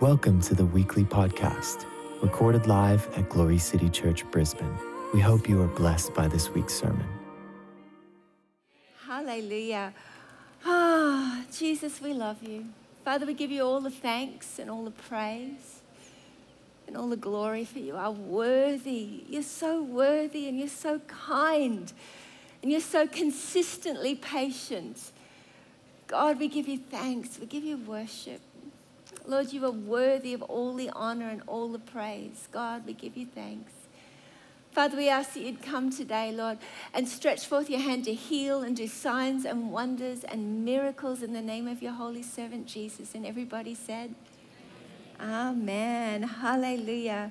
Welcome to the weekly podcast, recorded live at Glory City Church, Brisbane. We hope you are blessed by this week's sermon. Hallelujah. Ah, Jesus, we love you. Father, we give you all the thanks and all the praise and all the glory for you are worthy. You're so worthy and you're so kind and you're so consistently patient. God, we give you thanks. We give you worship. Lord, you are worthy of all the honor and all the praise. God, we give you thanks. Father, we ask that you'd come today, Lord, and stretch forth your hand to heal and do signs and wonders and miracles in the name of your holy servant Jesus. And everybody said, Amen. Hallelujah.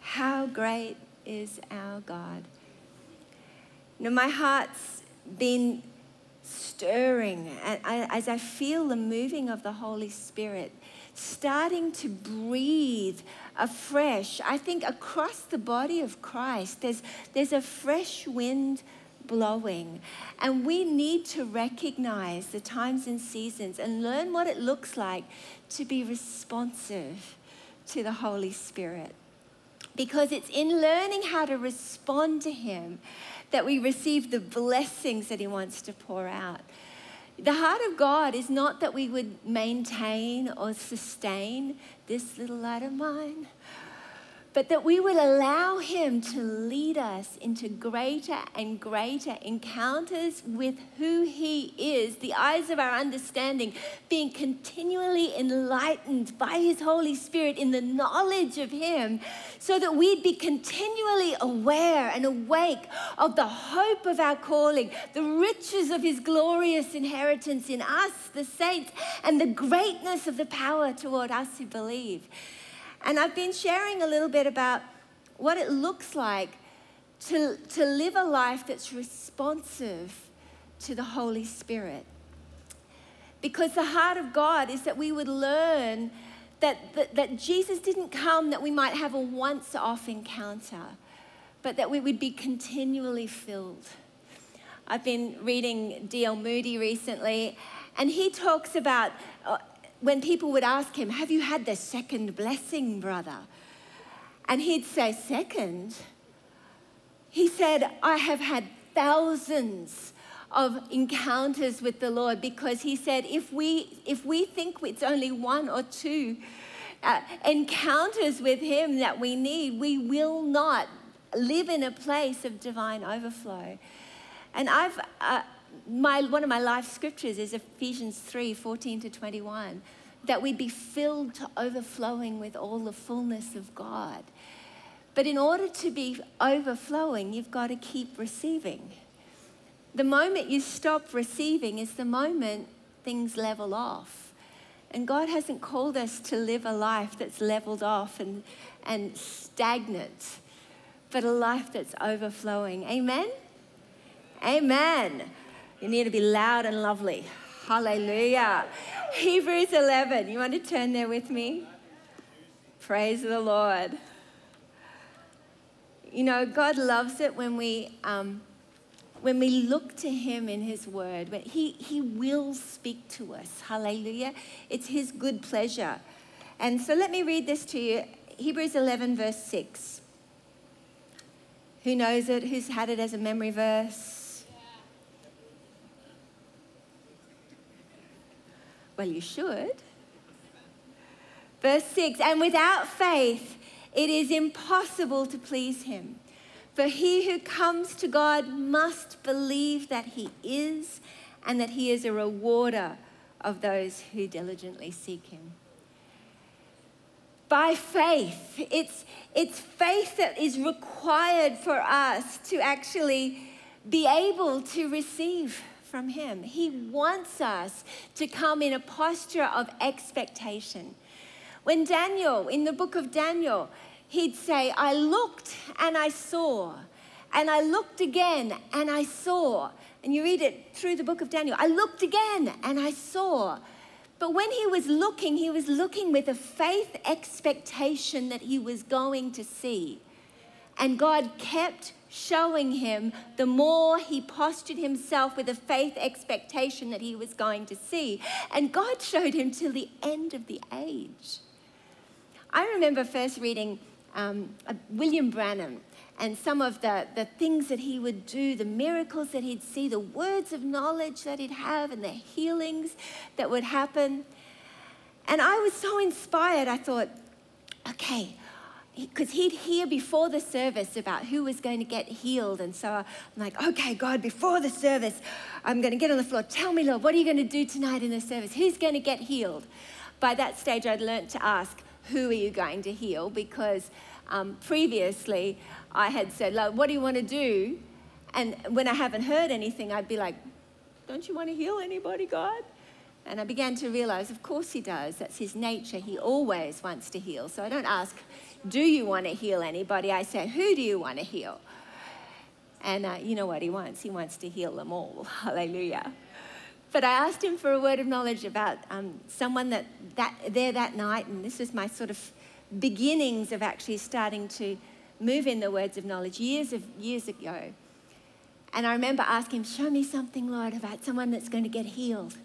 How great is our God. Know, my heart's been stirring as I feel the moving of the Holy Spirit starting to breathe afresh. I think across the body of Christ, there's, there's a fresh wind blowing. And we need to recognize the times and seasons and learn what it looks like to be responsive to the Holy Spirit. Because it's in learning how to respond to Him that we receive the blessings that He wants to pour out. The heart of God is not that we would maintain or sustain this little light of mine, but that we would allow Him to lead us into greater and greater encounters with who He is, the eyes of our understanding being continually enlightened by His Holy Spirit in the knowledge of Him, so that we'd be continually aware and awake of the hope of our calling, the riches of His glorious inheritance in us, the saints, and the greatness of the power toward us who believe. And I've been sharing a little bit about what it looks like to, to live a life that's responsive to the Holy Spirit. Because the heart of God is that we would learn that, that, that Jesus didn't come that we might have a once off encounter, but that we would be continually filled. I've been reading D.L. Moody recently, and he talks about uh, when people would ask him, Have you had the second blessing, brother? And he'd say, Second? He said, I have had thousands of encounters with the Lord because he said, if we, if we think it's only one or two uh, encounters with him that we need, we will not live in a place of divine overflow. And I've, uh, my, one of my life scriptures is Ephesians 3 14 to 21, that we be filled to overflowing with all the fullness of God. But in order to be overflowing, you've got to keep receiving. The moment you stop receiving is the moment things level off. And God hasn't called us to live a life that's leveled off and, and stagnant, but a life that's overflowing. Amen? Amen. You need to be loud and lovely. Hallelujah. Hebrews 11. You want to turn there with me? Praise the Lord. You know, God loves it when we, um, when we look to Him in His Word. When he, he will speak to us. Hallelujah. It's His good pleasure. And so let me read this to you Hebrews 11, verse 6. Who knows it? Who's had it as a memory verse? Well, you should. Verse 6 And without faith, it is impossible to please him. For he who comes to God must believe that he is and that he is a rewarder of those who diligently seek him. By faith, it's, it's faith that is required for us to actually be able to receive from Him. He wants us to come in a posture of expectation. When Daniel, in the book of Daniel, he'd say, I looked and I saw, and I looked again and I saw. And you read it through the book of Daniel. I looked again and I saw. But when he was looking, he was looking with a faith expectation that he was going to see. And God kept showing him the more he postured himself with a faith expectation that he was going to see. And God showed him till the end of the age. I remember first reading um, William Branham and some of the, the things that he would do, the miracles that he'd see, the words of knowledge that he'd have, and the healings that would happen. And I was so inspired, I thought, okay, because he'd hear before the service about who was going to get healed. And so I'm like, okay, God, before the service, I'm going to get on the floor. Tell me, Lord, what are you going to do tonight in the service? Who's going to get healed? By that stage, I'd learned to ask, who are you going to heal? Because um, previously, I had said, like, what do you want to do? And when I haven't heard anything, I'd be like, don't you want to heal anybody, God? And I began to realize, of course, he does. That's his nature. He always wants to heal. So I don't ask, do you want to heal anybody? I say, who do you want to heal? And uh, you know what he wants? He wants to heal them all. Hallelujah. But I asked him for a word of knowledge about um, someone that, that there that night, and this was my sort of beginnings of actually starting to move in the words of knowledge years of years ago. And I remember asking him, "Show me something, Lord, about someone that's going to get healed."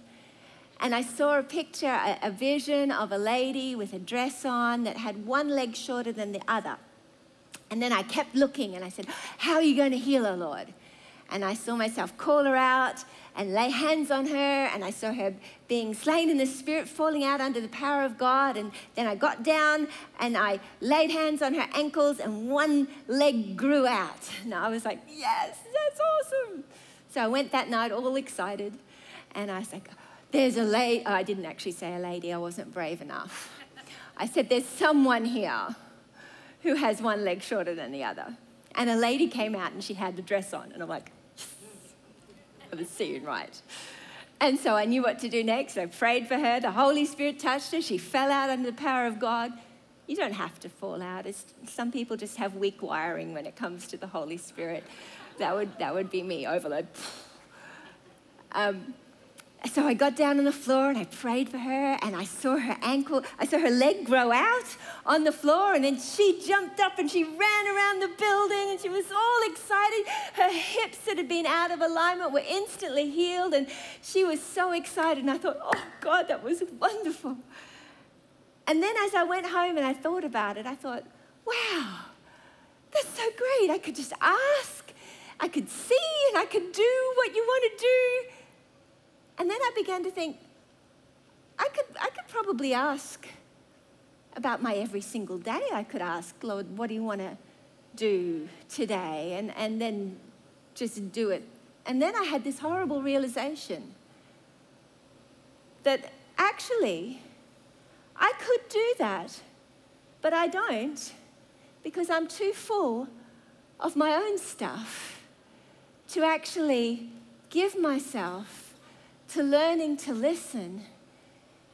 And I saw a picture, a, a vision of a lady with a dress on that had one leg shorter than the other. And then I kept looking and I said, "How are you going to heal her, Lord?" And I saw myself call her out and lay hands on her, and I saw her being slain in the spirit, falling out under the power of God. And then I got down and I laid hands on her ankles, and one leg grew out. And I was like, Yes, that's awesome. So I went that night all excited, and I was like, There's a lady. Oh, I didn't actually say a lady, I wasn't brave enough. I said, There's someone here who has one leg shorter than the other. And a lady came out and she had the dress on, and I'm like, I was seeing right. And so I knew what to do next. I prayed for her. The Holy Spirit touched her. She fell out under the power of God. You don't have to fall out. It's, some people just have weak wiring when it comes to the Holy Spirit. That would, that would be me, overload. Um, so I got down on the floor and I prayed for her, and I saw her ankle, I saw her leg grow out on the floor, and then she jumped up and she ran around the building and she was all excited. Her hips that had been out of alignment were instantly healed, and she was so excited. And I thought, oh God, that was wonderful. And then as I went home and I thought about it, I thought, wow, that's so great. I could just ask, I could see, and I could do what you want to do. And then I began to think, I could, I could probably ask about my every single day. I could ask, Lord, what do you want to do today? And, and then just do it. And then I had this horrible realization that actually I could do that, but I don't because I'm too full of my own stuff to actually give myself to learning to listen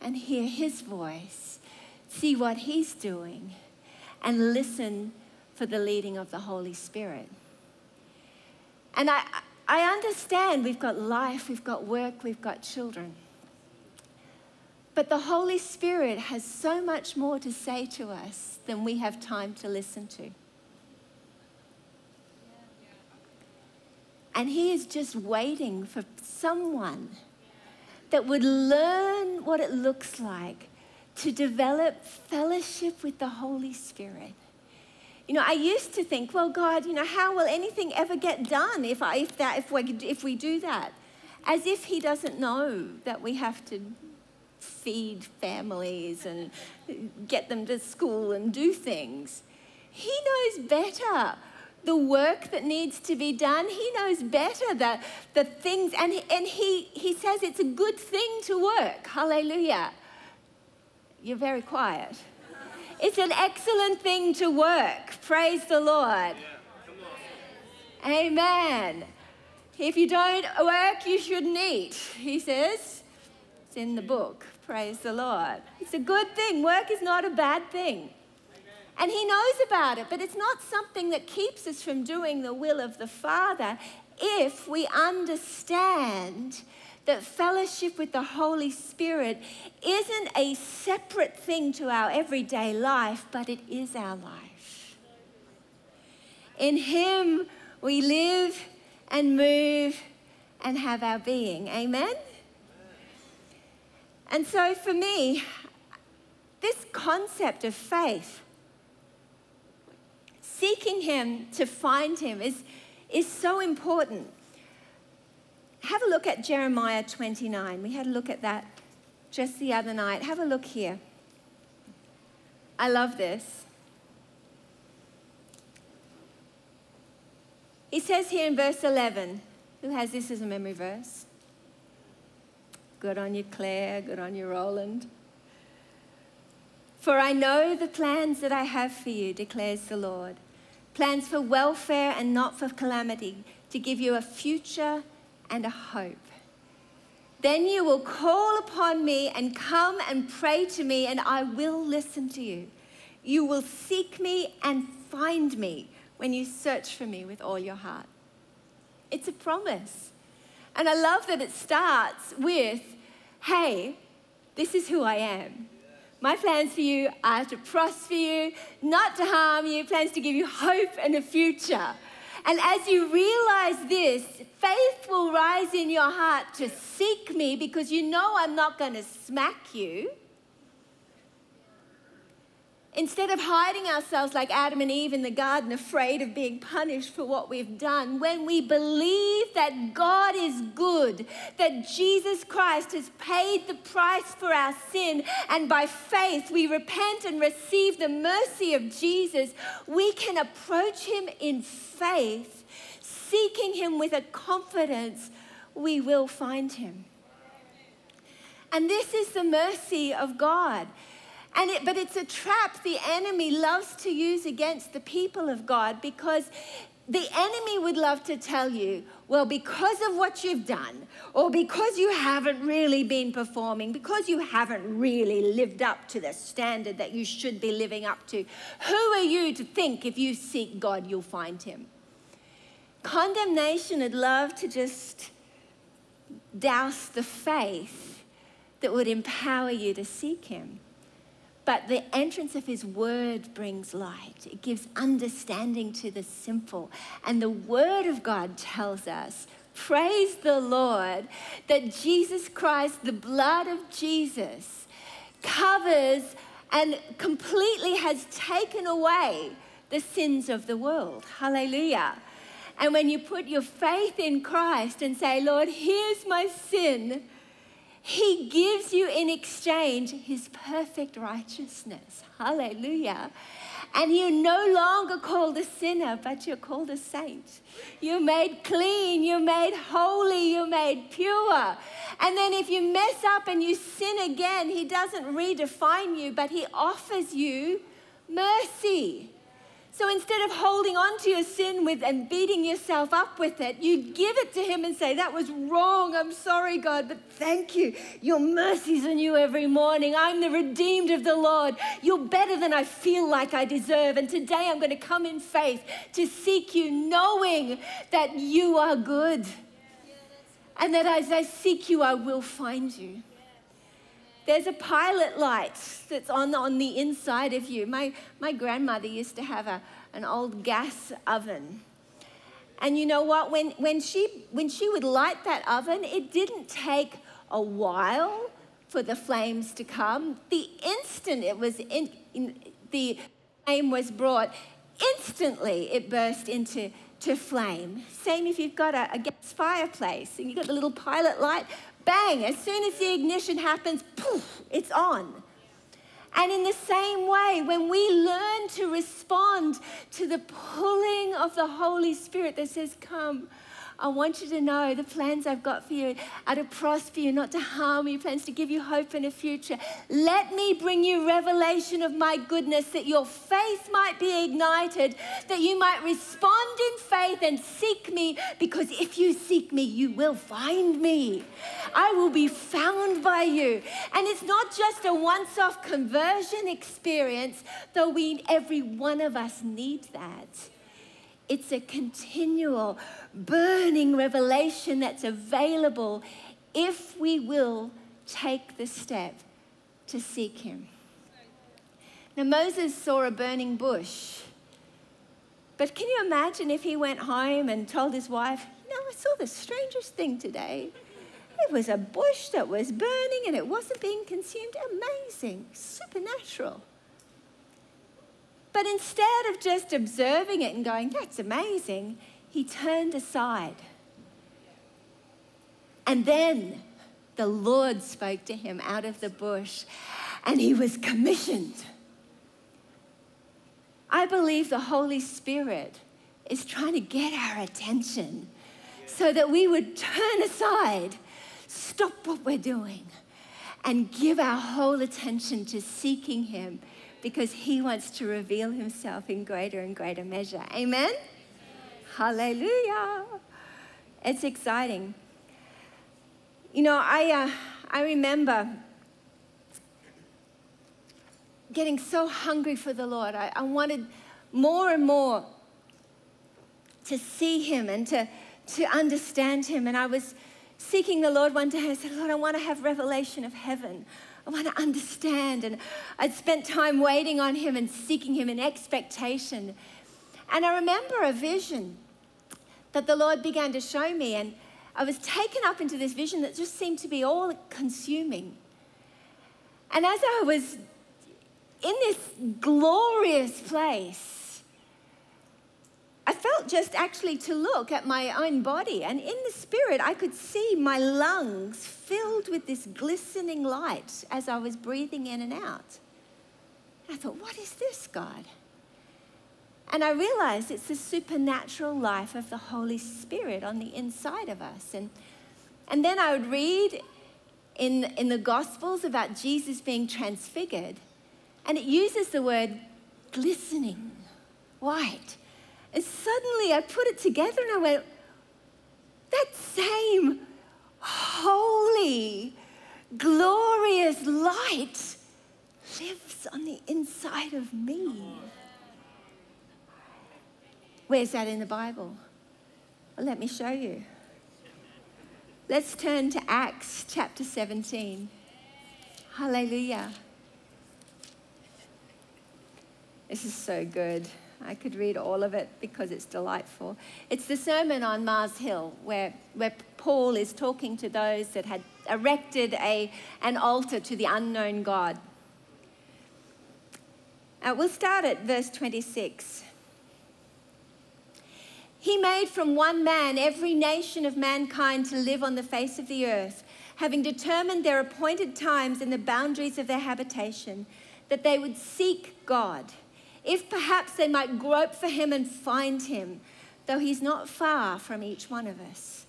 and hear His voice, see what He's doing, and listen for the leading of the Holy Spirit. And I, I understand we've got life, we've got work, we've got children. But the Holy Spirit has so much more to say to us than we have time to listen to. And He is just waiting for someone that would learn what it looks like to develop fellowship with the Holy Spirit. You know, I used to think, well, God, you know, how will anything ever get done if, I, if, that, if, we, if we do that? As if He doesn't know that we have to feed families and get them to school and do things. He knows better the work that needs to be done. He knows better the, the things, and, and he, he says it's a good thing to work. Hallelujah. You're very quiet. It's an excellent thing to work. Praise the Lord. Amen. If you don't work, you shouldn't eat, he says. It's in the book. Praise the Lord. It's a good thing. Work is not a bad thing. And He knows about it, but it's not something that keeps us from doing the will of the Father if we understand that fellowship with the Holy Spirit isn't a separate thing to our everyday life, but it is our life. In Him we live and move and have our being. Amen? And so for me, this concept of faith, seeking Him to find Him, is, is so important. Have a look at Jeremiah 29. We had a look at that just the other night. Have a look here. I love this. He says here in verse 11, who has this as a memory verse? Good on you, Claire. Good on you, Roland. For I know the plans that I have for you, declares the Lord plans for welfare and not for calamity, to give you a future and a hope. Then you will call upon me and come and pray to me, and I will listen to you. You will seek me and find me when you search for me with all your heart. It's a promise. And I love that it starts with, hey, this is who I am. My plans for you are to prosper you, not to harm you, plans to give you hope and a future. And as you realize this, faith will rise in your heart to seek me because you know I'm not going to smack you. Instead of hiding ourselves like Adam and Eve in the garden, afraid of being punished for what we've done, when we believe that God is good, that Jesus Christ has paid the price for our sin, and by faith we repent and receive the mercy of Jesus, we can approach Him in faith, seeking Him with a confidence we will find Him. And this is the mercy of God. And it, but it's a trap the enemy loves to use against the people of God because the enemy would love to tell you, well, because of what you've done, or because you haven't really been performing, because you haven't really lived up to the standard that you should be living up to, who are you to think if you seek God, you'll find him? Condemnation would love to just douse the faith that would empower you to seek him. But the entrance of his word brings light. It gives understanding to the simple. And the word of God tells us, praise the Lord, that Jesus Christ, the blood of Jesus, covers and completely has taken away the sins of the world. Hallelujah. And when you put your faith in Christ and say, Lord, here's my sin he gives you in exchange his perfect righteousness. Hallelujah. And you're no longer called a sinner, but you're called a saint. You're made clean, you're made holy, you're made pure. And then if you mess up and you sin again, he doesn't redefine you, but he offers you mercy. So instead of holding on to your sin with and beating yourself up with it, you give it to him and say, That was wrong. I'm sorry, God, but thank you. Your mercies are new every morning. I'm the redeemed of the Lord. You're better than I feel like I deserve. And today I'm going to come in faith to seek you, knowing that you are good. And that as I seek you, I will find you. There's a pilot light that's on, on the inside of you. My, my grandmother used to have a, an old gas oven. And you know what? When, when, she, when she would light that oven, it didn't take a while for the flames to come. The instant it was in, in, the flame was brought, instantly it burst into to flame. Same if you've got a, a gas fireplace and you've got the little pilot light, bang, as soon as the ignition happens, poof, it's on. And in the same way, when we learn to respond to the pulling of the Holy Spirit that says, Come, I want you to know the plans I've got for you are to prosper you, not to harm you, plans to give you hope in a future. Let me bring you revelation of my goodness that your faith might be ignited, that you might respond in faith and seek me, because if you seek me, you will find me. I will be found by you. And it's not just a once off conversion experience, though we, every one of us, need that. It's a continual burning revelation that's available if we will take the step to seek Him. Now, Moses saw a burning bush. But can you imagine if he went home and told his wife, You know, I saw the strangest thing today? It was a bush that was burning and it wasn't being consumed. Amazing, supernatural. But instead of just observing it and going, that's amazing, he turned aside. And then the Lord spoke to him out of the bush and he was commissioned. I believe the Holy Spirit is trying to get our attention so that we would turn aside, stop what we're doing, and give our whole attention to seeking Him because He wants to reveal Himself in greater and greater measure. Amen? Hallelujah. It's exciting. You know, I, uh, I remember getting so hungry for the Lord. I, I wanted more and more to see Him and to, to understand Him. And I was seeking the Lord one day. I said, Lord, I want to have revelation of heaven. I want to understand. And I'd spent time waiting on Him and seeking Him in expectation. And I remember a vision that the Lord began to show me. And I was taken up into this vision that just seemed to be all consuming. And as I was in this glorious place, I felt just actually to look at my own body, and in the spirit, I could see my lungs filled with this glistening light as I was breathing in and out. I thought, what is this, God? And I realized it's the supernatural life of the Holy Spirit on the inside of us. And, and then I would read in, in the Gospels about Jesus being transfigured. And it uses the word glistening, white. And suddenly I put it together and I went, that same holy, glorious light lives on the inside of me. Where's that in the Bible? Well, let me show you. Let's turn to Acts chapter 17. Hallelujah. This is so good. I could read all of it because it's delightful. It's the sermon on Mars Hill where, where Paul is talking to those that had erected a, an altar to the unknown God. Uh, we'll start at verse 26. He made from one man every nation of mankind to live on the face of the earth, having determined their appointed times and the boundaries of their habitation, that they would seek God if perhaps they might grope for him and find him, though he's not far from each one of us.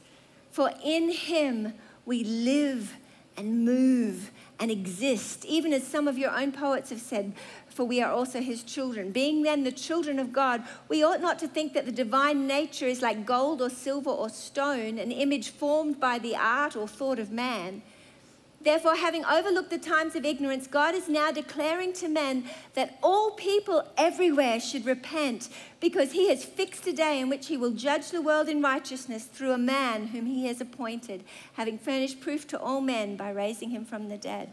For in him we live and move and exist, even as some of your own poets have said, for we are also his children. Being then the children of God, we ought not to think that the divine nature is like gold or silver or stone, an image formed by the art or thought of man. Therefore, having overlooked the times of ignorance, God is now declaring to men that all people everywhere should repent, because he has fixed a day in which he will judge the world in righteousness through a man whom he has appointed, having furnished proof to all men by raising him from the dead.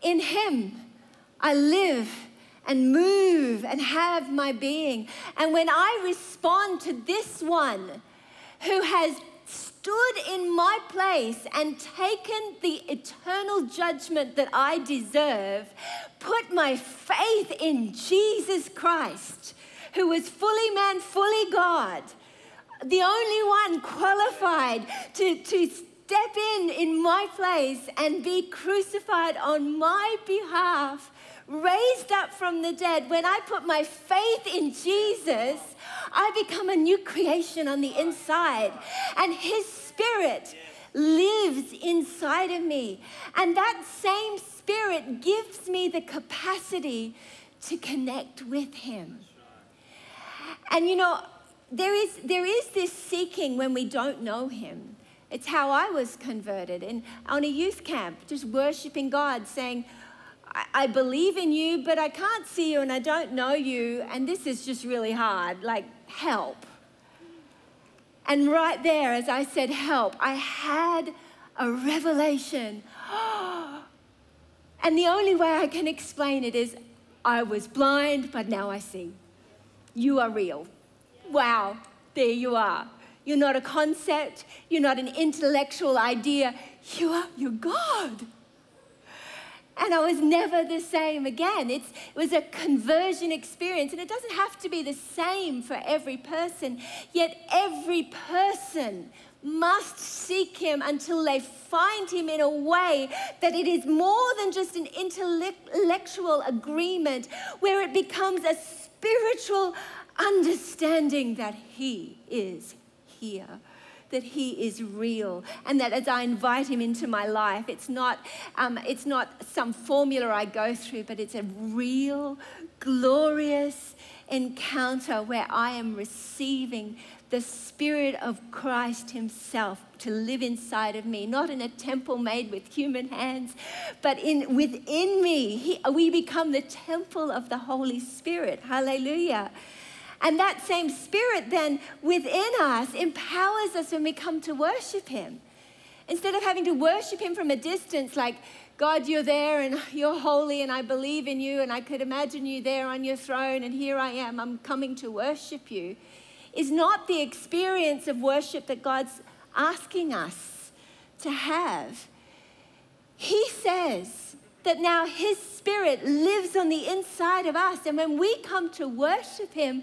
In him I live and move and have my being. And when I respond to this one who has stood in my place and taken the eternal judgment that I deserve, put my faith in Jesus Christ, who was fully man, fully God, the only one qualified to, to step in in my place and be crucified on my behalf raised up from the dead, when I put my faith in Jesus, I become a new creation on the inside. And His Spirit lives inside of me. And that same Spirit gives me the capacity to connect with Him. And you know, there is, there is this seeking when we don't know Him. It's how I was converted and on a youth camp, just worshiping God, saying, I believe in you, but I can't see you and I don't know you, and this is just really hard. Like, help. And right there, as I said, help, I had a revelation. and the only way I can explain it is I was blind, but now I see. You are real. Wow, there you are. You're not a concept. You're not an intellectual idea. You are, you're God. And I was never the same again. It's, it was a conversion experience, and it doesn't have to be the same for every person, yet every person must seek him until they find him in a way that it is more than just an intellectual agreement, where it becomes a spiritual understanding that he is here that He is real, and that as I invite Him into my life, it's not, um, it's not some formula I go through, but it's a real, glorious encounter where I am receiving the Spirit of Christ Himself to live inside of me, not in a temple made with human hands, but in, within me. He, we become the temple of the Holy Spirit. Hallelujah. And that same spirit then within us empowers us when we come to worship Him. Instead of having to worship Him from a distance, like, God, you're there and you're holy and I believe in you and I could imagine you there on your throne and here I am, I'm coming to worship you, is not the experience of worship that God's asking us to have. He says that now His Spirit lives on the inside of us, and when we come to worship Him,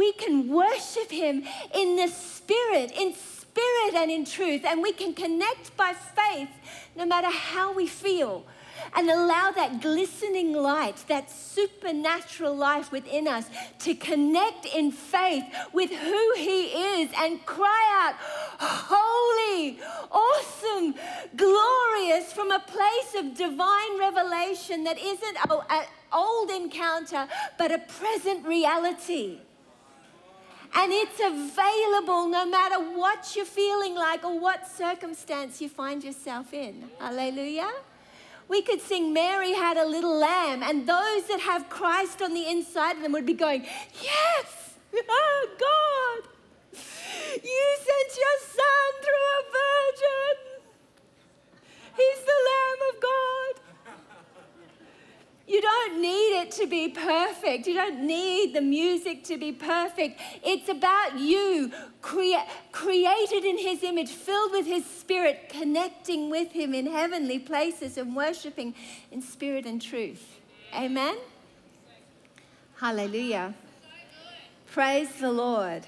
we can worship Him in the Spirit, in spirit and in truth, and we can connect by faith no matter how we feel. And allow that glistening light, that supernatural life within us to connect in faith with who He is and cry out, Holy, awesome, glorious, from a place of divine revelation that isn't an old encounter, but a present reality. And it's available no matter what you're feeling like or what circumstance you find yourself in. Hallelujah. We could sing Mary had a little lamb, and those that have Christ on the inside of them would be going, Yes, oh God, you sent your son through a virgin. He's the Lamb. You don't need it to be perfect. You don't need the music to be perfect. It's about you, crea- created in His image, filled with His Spirit, connecting with Him in heavenly places and worshiping in spirit and truth. Amen? Hallelujah. Praise the Lord.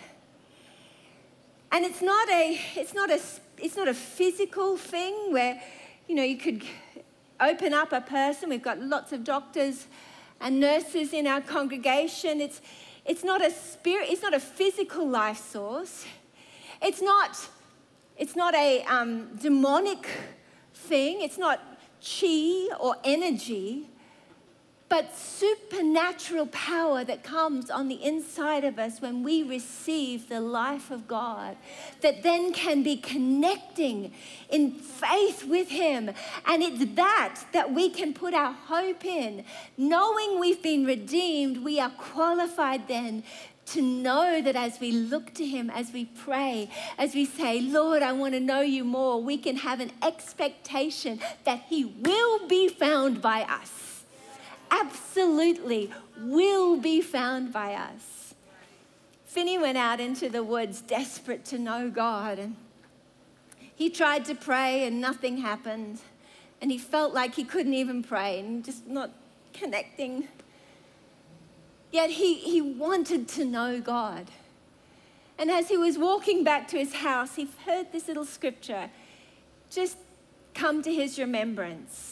And it's not a, it's not a, it's not a physical thing where, you know, you could open up a person. We've got lots of doctors and nurses in our congregation. It's, it's not a spirit, it's not a physical life source. It's not, it's not a um, demonic thing. It's not chi or energy but supernatural power that comes on the inside of us when we receive the life of God, that then can be connecting in faith with Him. And it's that that we can put our hope in. Knowing we've been redeemed, we are qualified then to know that as we look to Him, as we pray, as we say, Lord, I want to know you more, we can have an expectation that He will be found by us absolutely will be found by us. Finney went out into the woods desperate to know God, and he tried to pray, and nothing happened. And he felt like he couldn't even pray and just not connecting. Yet he, he wanted to know God. And as he was walking back to his house, he heard this little scripture just come to his remembrance.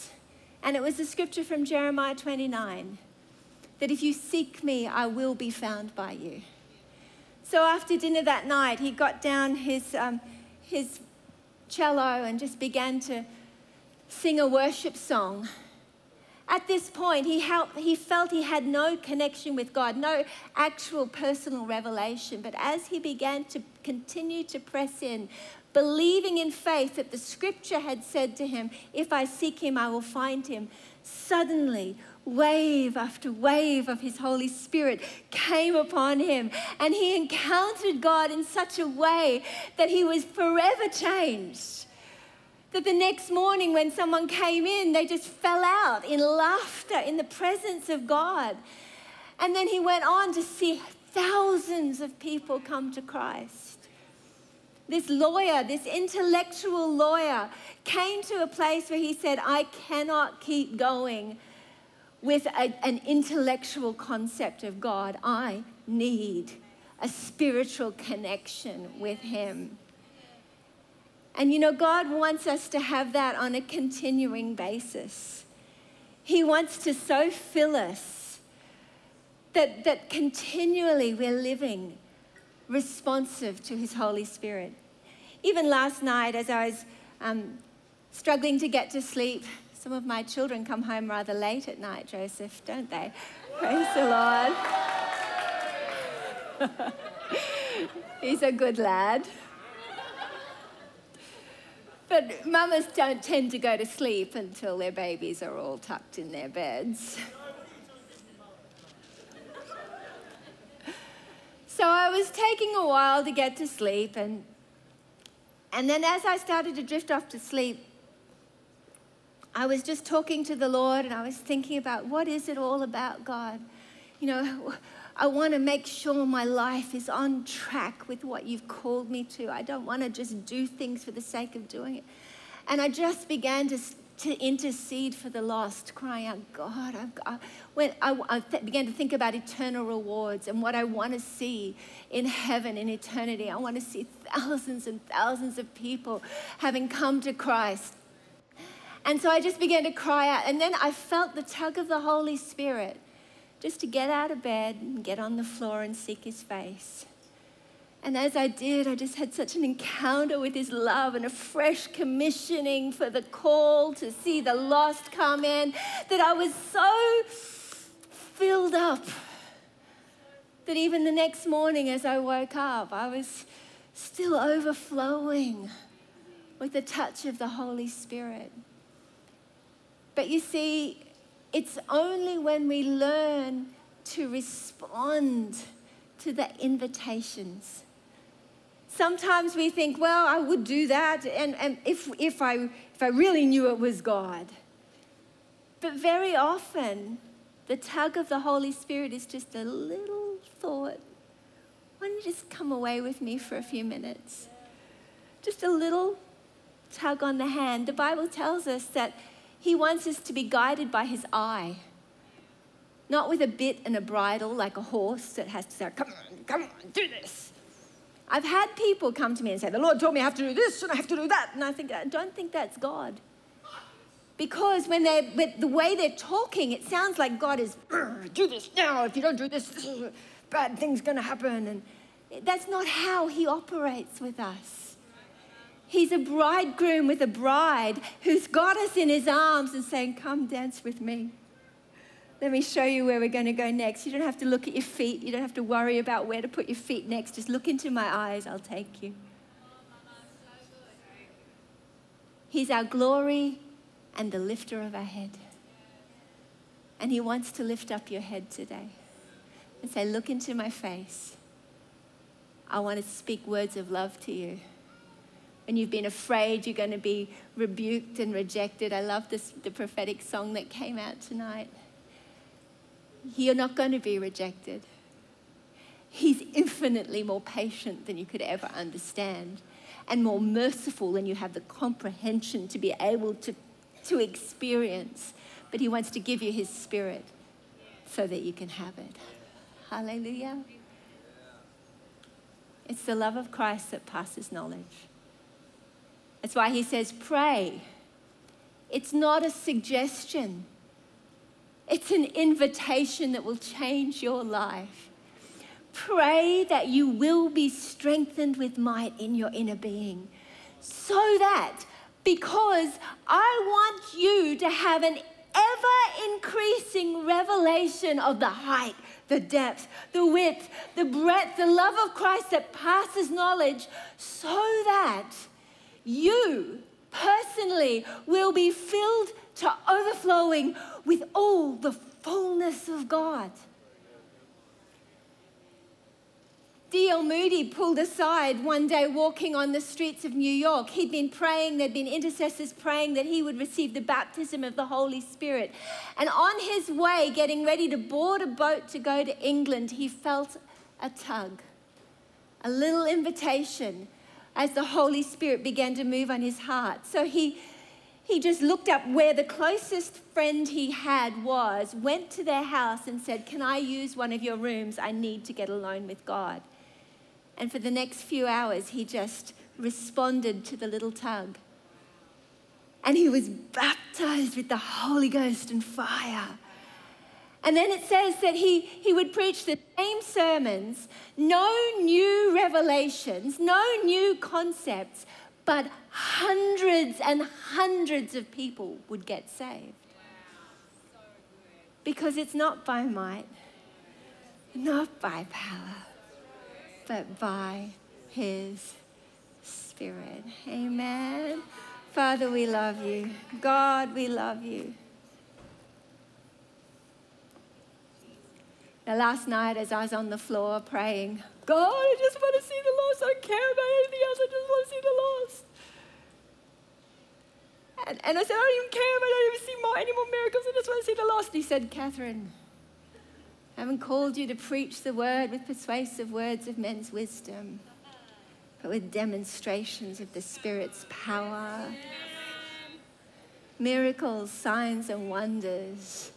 And it was a scripture from Jeremiah 29 that if you seek me, I will be found by you. So after dinner that night, he got down his, um, his cello and just began to sing a worship song. At this point, he, helped, he felt he had no connection with God, no actual personal revelation. But as he began to continue to press in, believing in faith that the scripture had said to him, If I seek him, I will find him. Suddenly, wave after wave of his Holy Spirit came upon him, and he encountered God in such a way that he was forever changed. That the next morning, when someone came in, they just fell out in laughter in the presence of God. And then he went on to see thousands of people come to Christ this lawyer, this intellectual lawyer, came to a place where he said, I cannot keep going with a, an intellectual concept of God. I need a spiritual connection with Him. And you know, God wants us to have that on a continuing basis. He wants to so fill us that, that continually we're living responsive to His Holy Spirit. Even last night, as I was um, struggling to get to sleep, some of my children come home rather late at night, Joseph, don't they? Praise the Lord. He's a good lad. But mamas don't tend to go to sleep until their babies are all tucked in their beds. So I was taking a while to get to sleep, and, and then as I started to drift off to sleep, I was just talking to the Lord and I was thinking about what is it all about, God? You know, I want to make sure my life is on track with what you've called me to. I don't want to just do things for the sake of doing it. And I just began to, to intercede for the lost, crying out, God, I've got, when I, I th- began to think about eternal rewards and what I want to see in heaven in eternity. I want to see thousands and thousands of people having come to Christ. And so I just began to cry out. And then I felt the tug of the Holy Spirit just to get out of bed and get on the floor and seek his face. And as I did, I just had such an encounter with his love and a fresh commissioning for the call to see the lost come in that I was so filled up that even the next morning as I woke up, I was still overflowing with the touch of the Holy Spirit. But you see, it's only when we learn to respond to the invitations. Sometimes we think, well, I would do that, and, and if, if, I, if I really knew it was God. But very often, the tug of the Holy Spirit is just a little thought. Why don't you just come away with me for a few minutes? Just a little tug on the hand. The Bible tells us that he wants us to be guided by his eye, not with a bit and a bridle like a horse that has to say, Come on, come on, do this. I've had people come to me and say, The Lord told me I have to do this and I have to do that. And I think, I don't think that's God. Because when they, with the way they're talking, it sounds like God is, do this now. If you don't do this, bad thing's going to happen. And that's not how He operates with us. He's a bridegroom with a bride who's got us in his arms and saying, Come dance with me. Let me show you where we're going to go next. You don't have to look at your feet. You don't have to worry about where to put your feet next. Just look into my eyes. I'll take you. He's our glory and the lifter of our head. And He wants to lift up your head today and say, Look into my face. I want to speak words of love to you and you've been afraid you're going to be rebuked and rejected. I love this, the prophetic song that came out tonight. You're not going to be rejected. He's infinitely more patient than you could ever understand and more merciful than you have the comprehension to be able to, to experience. But He wants to give you His Spirit so that you can have it. Hallelujah. It's the love of Christ that passes knowledge. That's why he says, pray. It's not a suggestion, it's an invitation that will change your life. Pray that you will be strengthened with might in your inner being, so that because I want you to have an ever increasing revelation of the height, the depth, the width, the breadth, the love of Christ that passes knowledge, so that you personally will be filled to overflowing with all the fullness of God. D.L. Moody pulled aside one day walking on the streets of New York. He'd been praying, there'd been intercessors praying that he would receive the baptism of the Holy Spirit. And on his way, getting ready to board a boat to go to England, he felt a tug, a little invitation as the Holy Spirit began to move on his heart. So he, he just looked up where the closest friend he had was, went to their house and said, Can I use one of your rooms? I need to get alone with God. And for the next few hours, he just responded to the little tug. And he was baptized with the Holy Ghost and fire. And then it says that he, he would preach the same sermons, no new revelations, no new concepts, but hundreds and hundreds of people would get saved. Because it's not by might, not by power, but by his spirit. Amen. Father, we love you. God, we love you. Now, last night, as I was on the floor praying, God, I just want to see the lost. I don't care about anything else. I just want to see the lost. And, and I said, I don't even care I don't even see more, any more miracles. I just want to see the lost. And he said, Catherine, I haven't called you to preach the word with persuasive words of men's wisdom, but with demonstrations of the Spirit's power. Miracles, signs, and wonders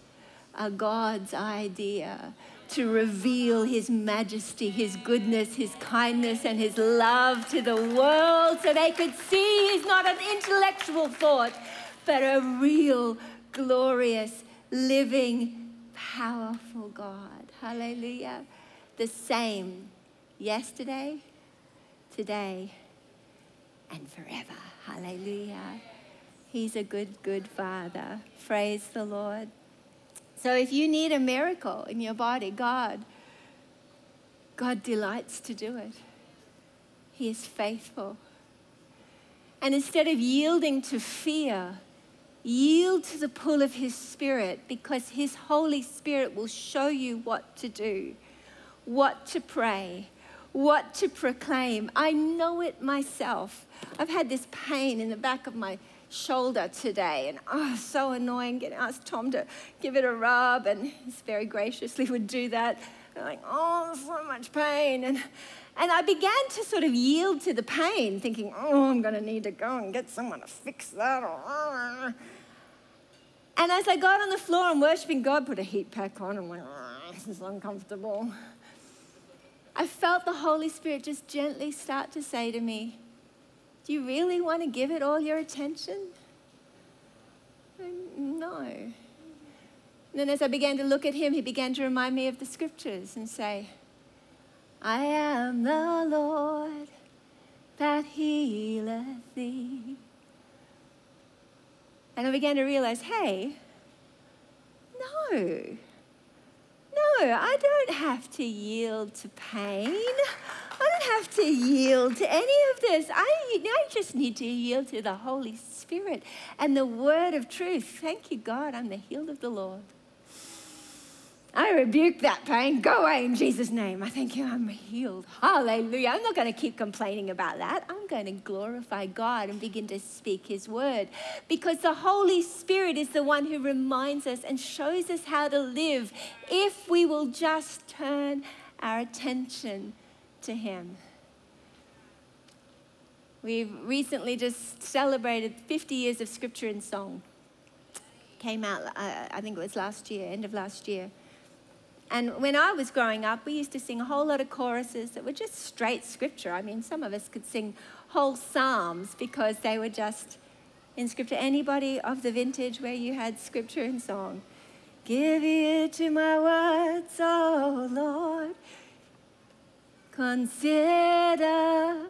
are God's idea to reveal his majesty, his goodness, his kindness, and his love to the world so they could see he's not an intellectual thought, but a real, glorious, living, powerful God. Hallelujah. The same yesterday, today, and forever. Hallelujah. He's a good, good Father. Praise the Lord. So if you need a miracle in your body, God, God delights to do it. He is faithful. And instead of yielding to fear, yield to the pull of His Spirit because His Holy Spirit will show you what to do, what to pray, what to proclaim. I know it myself. I've had this pain in the back of my shoulder today. And oh, so annoying. Getting asked Tom to give it a rub, and he's very graciously would do that. And like, oh, so much pain. And, and I began to sort of yield to the pain, thinking, oh, I'm going to need to go and get someone to fix that. And as I got on the floor and worshiping God, put a heat pack on, I'm like, oh, this is uncomfortable. I felt the Holy Spirit just gently start to say to me, do you really want to give it all your attention? No. And then as I began to look at him, he began to remind me of the scriptures and say, I am the Lord that healeth thee. And I began to realize, hey, no, no, I don't have to yield to pain. I don't have to yield to any of this. I, I just need to yield to the Holy Spirit and the word of truth. Thank you, God. I'm the healed of the Lord. I rebuke that pain. Go away in Jesus' name. I thank you. I'm healed. Hallelujah. I'm not going to keep complaining about that. I'm going to glorify God and begin to speak His word because the Holy Spirit is the one who reminds us and shows us how to live if we will just turn our attention to Him. We've recently just celebrated 50 years of Scripture in Song. Came out, uh, I think it was last year, end of last year. And when I was growing up, we used to sing a whole lot of choruses that were just straight scripture. I mean, some of us could sing whole psalms because they were just in scripture. Anybody of the vintage where you had Scripture in Song? Give ear to my words, oh Lord. Consider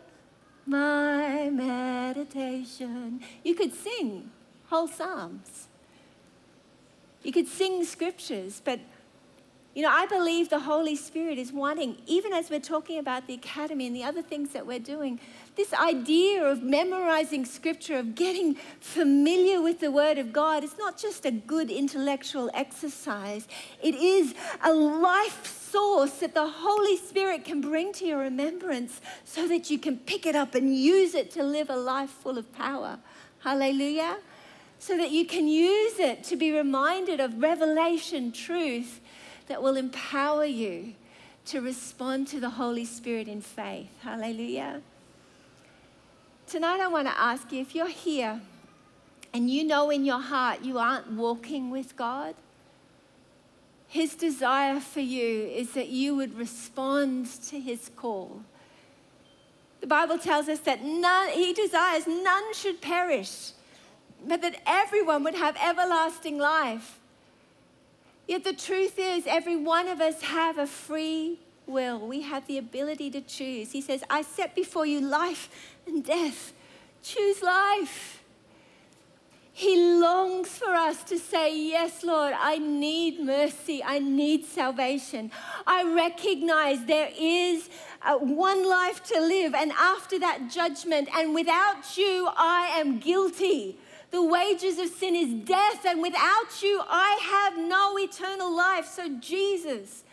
my meditation. You could sing whole psalms. You could sing scriptures, but you know, I believe the Holy Spirit is wanting, even as we're talking about the academy and the other things that we're doing, this idea of memorizing scripture, of getting familiar with the Word of God, is not just a good intellectual exercise. It is a life source that the Holy Spirit can bring to your remembrance so that you can pick it up and use it to live a life full of power. Hallelujah. So that you can use it to be reminded of revelation truth that will empower you to respond to the Holy Spirit in faith. Hallelujah. Tonight, I want to ask you if you're here and you know in your heart you aren't walking with God, His desire for you is that you would respond to His call. The Bible tells us that none, He desires none should perish, but that everyone would have everlasting life. Yet the truth is, every one of us have a free will. We have the ability to choose. He says, I set before you life and death. Choose life. He longs for us to say, Yes, Lord, I need mercy. I need salvation. I recognize there is uh, one life to live, and after that judgment, and without you, I am guilty. The wages of sin is death, and without you, I have no eternal life. So, Jesus,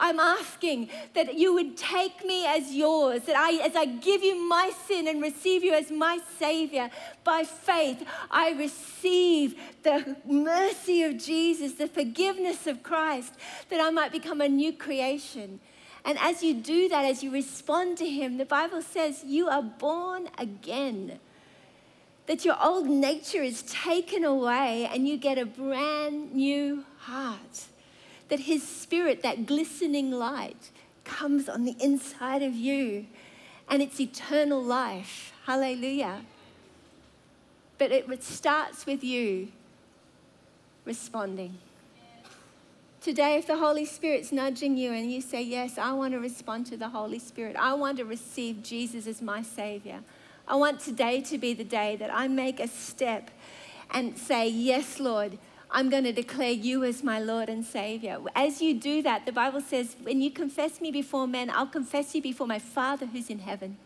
I'm asking that you would take me as yours, that I, as I give you my sin and receive you as my Savior, by faith, I receive the mercy of Jesus, the forgiveness of Christ, that I might become a new creation. And as you do that, as you respond to Him, the Bible says you are born again. That your old nature is taken away and you get a brand new heart that His Spirit, that glistening light, comes on the inside of you and it's eternal life. Hallelujah. But it starts with you responding. Today, if the Holy Spirit's nudging you and you say, Yes, I want to respond to the Holy Spirit, I want to receive Jesus as my Savior. I want today to be the day that I make a step and say, Yes, Lord, I'm going to declare you as my Lord and Savior. As you do that, the Bible says, when you confess me before men, I'll confess you before my Father who's in heaven.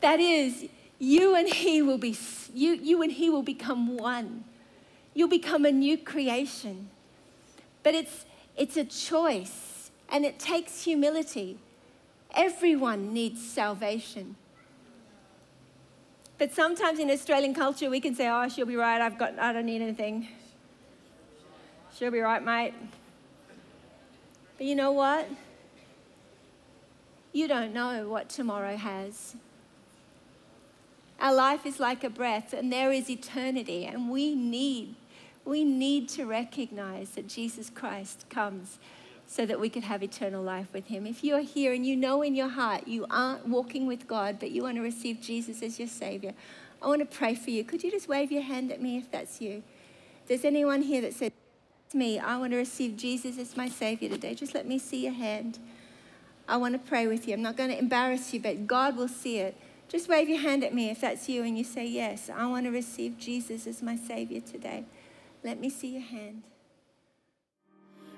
That is, you and he will be you, you and he will become one. You'll become a new creation. But it's it's a choice and it takes humility. Everyone needs salvation. But sometimes in Australian culture, we can say, oh, she'll be right, I've got, I don't need anything. She'll be right, mate. But you know what? You don't know what tomorrow has. Our life is like a breath, and there is eternity, and we need, we need to recognize that Jesus Christ comes so that we could have eternal life with Him. If you're here and you know in your heart you aren't walking with God, but you want to receive Jesus as your Savior, I want to pray for you. Could you just wave your hand at me if that's you? If there's anyone here that said, me, I want to receive Jesus as my Savior today, just let me see your hand. I want to pray with you. I'm not going to embarrass you, but God will see it. Just wave your hand at me if that's you and you say, Yes, I want to receive Jesus as my Savior today. Let me see your hand.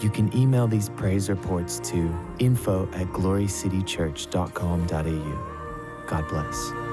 You can email these praise reports to info at glorycitychurch.com.au. God bless.